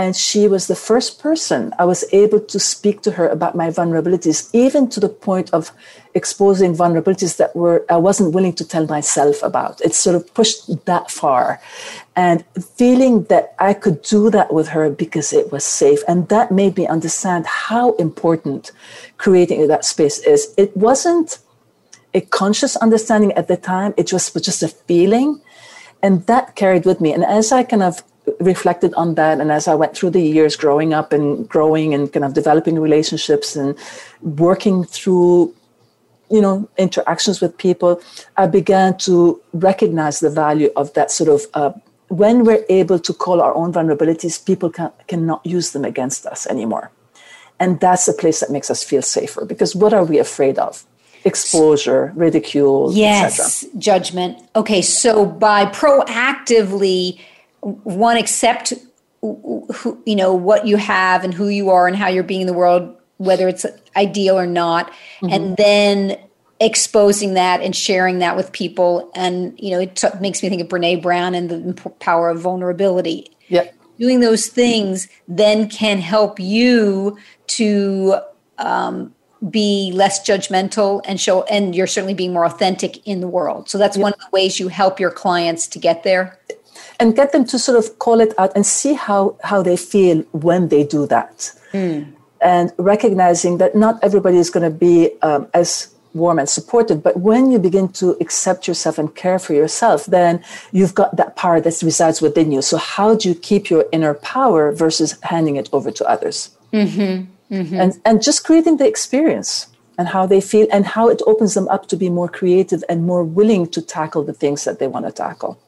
And she was the first person I was able to speak to her about my vulnerabilities, even to the point of exposing vulnerabilities that were I wasn't willing to tell myself about. It sort of pushed that far. And feeling that I could do that with her because it was safe. And that made me understand how important creating that space is. It wasn't a conscious understanding at the time, it was just a feeling. And that carried with me. And as I kind of reflected on that. And as i went through the years growing up and growing and kind of developing relationships and working through you know interactions with people i began to recognize the value of that sort of uh, when we're able to call our own vulnerabilities people can, cannot use them against us anymore. And that's the place that makes us feel safer because what are we afraid of? Exposure ridicule yes judgment. Okay so by proactively one accept who, you know what you have and who you are and how you're being in the world whether it's ideal or not mm-hmm. and then exposing that and sharing that with people. And you know it t- makes me think of brene brown and the power of vulnerability. Yeah doing those things then can help you to um, be less judgmental and show and you're certainly being more authentic in the world. So that's one of the ways you help your clients to get there and get them to sort of call it out and see how, how they feel when they do that. Mm. And recognizing that not everybody is going to be um, as warm and supportive. But when you begin to accept yourself and care for yourself, then you've got that power that resides within you. So, how do you keep your inner power versus handing it over to others? Mm-hmm. Mm-hmm. And, and just creating the experience and how they feel and how it opens them up to be more creative and more willing to tackle the things that they want to tackle.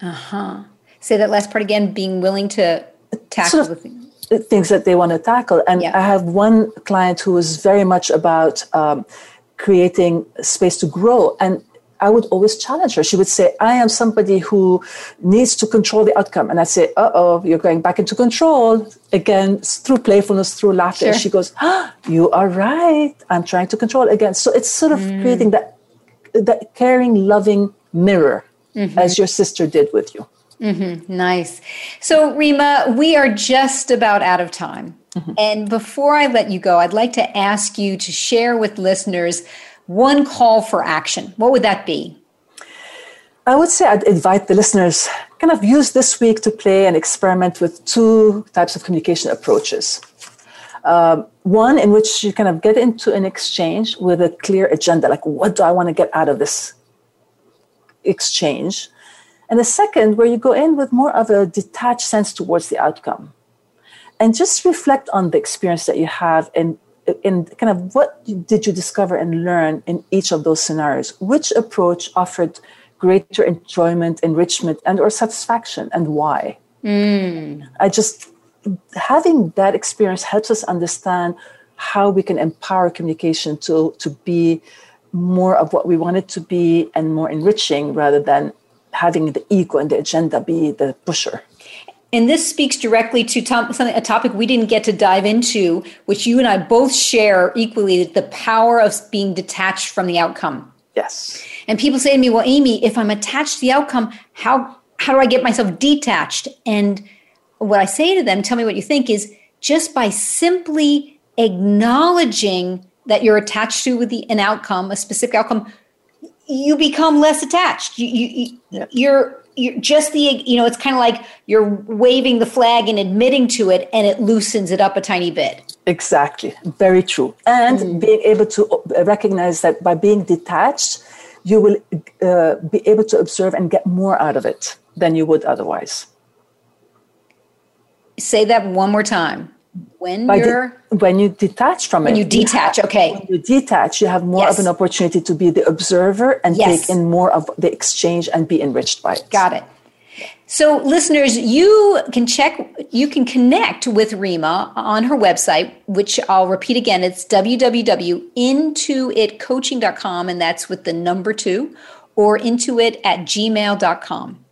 Uh huh. Say that last part again being willing to tackle sort of, the things things that they want to tackle. And yeah. I have one client who is very much about um, creating space to grow. And I would always challenge her. She would say, I am somebody who needs to control the outcome. And I'd say, uh oh, you're going back into control. Again, through playfulness, through laughter. Sure. And she goes, ah, You are right. I'm trying to control again. So it's sort of mm. creating that, that caring, loving mirror, mm-hmm. as your sister did with you. Mm-hmm. Nice. So, Rima, we are just about out of time. Mm-hmm. And before I let you go, I'd like to ask you to share with listeners one call for action. What would that be? I would say I'd invite the listeners kind of use this week to play and experiment with two types of communication approaches. Um, one in which you kind of get into an exchange with a clear agenda, like what do I want to get out of this exchange? And the second, where you go in with more of a detached sense towards the outcome. And just reflect on the experience that you have and in kind of what did you discover and learn in each of those scenarios? Which approach offered greater enjoyment, enrichment, and or satisfaction, and why? Mm. I just having that experience helps us understand how we can empower communication to to be more of what we want it to be and more enriching rather than having the ego and the agenda be the pusher. And this speaks directly to tom- something, a topic we didn't get to dive into, which you and I both share equally the power of being detached from the outcome. Yes. And people say to me, well, Amy, if I'm attached to the outcome, how, how do I get myself detached? And what I say to them, tell me what you think, is just by simply acknowledging that you're attached to with the, an outcome, a specific outcome, you become less attached. You, you, yeah. you're you're just the you know it's kind of like you're waving the flag and admitting to it and it loosens it up a tiny bit exactly very true and mm. being able to uh, recognize that by being detached you will uh, be able to observe and get more out of it than you would otherwise say that one more time when By you're de- when you detach from when it you detach you have, okay. when you detach you have more yes. of an opportunity to be the observer and yes. take in more of the exchange and be enriched by it. Got it. So listeners you can check you can connect with rima on her website which i'll repeat again. It's www.in2itcoaching.com and that's with the number two or in2it at gmail.com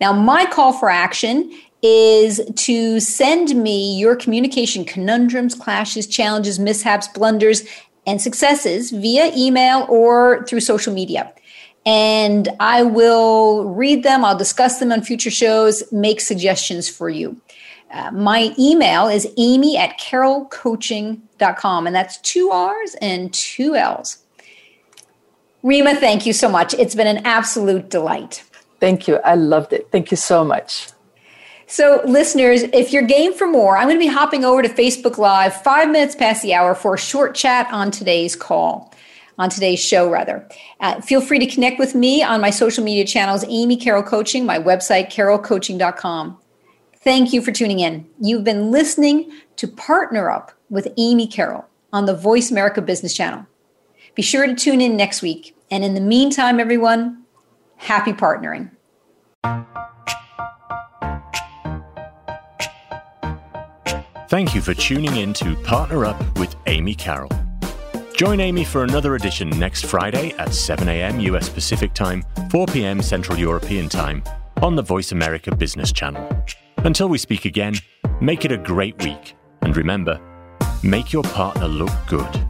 now my call for action is to send me your communication conundrums, clashes, challenges, mishaps, blunders, and successes via email or through social media. And I will read them, I'll discuss them on future shows, make suggestions for you. Uh, my email is amy at carrollcoaching.com, and that's two R's and two L's. Rima, thank you so much. It's been an absolute delight. Thank you. I loved it. Thank you so much. So, listeners, if you're game for more, I'm going to be hopping over to Facebook Live five minutes past the hour for a short chat on today's call, on today's show, rather. Uh, feel free to connect with me on my social media channels, Amy Carroll Coaching, my website, carrollcoaching.com. Thank you for tuning in. You've been listening to Partner Up with Amy Carroll on the Voice America Business Channel. Be sure to tune in next week. And in the meantime, everyone, happy partnering. Thank you for tuning in to Partner Up with Amy Carroll. Join Amy for another edition next Friday at 7 a.m. US Pacific Time, 4 p.m. Central European Time on the Voice America Business Channel. Until we speak again, make it a great week. And remember, make your partner look good.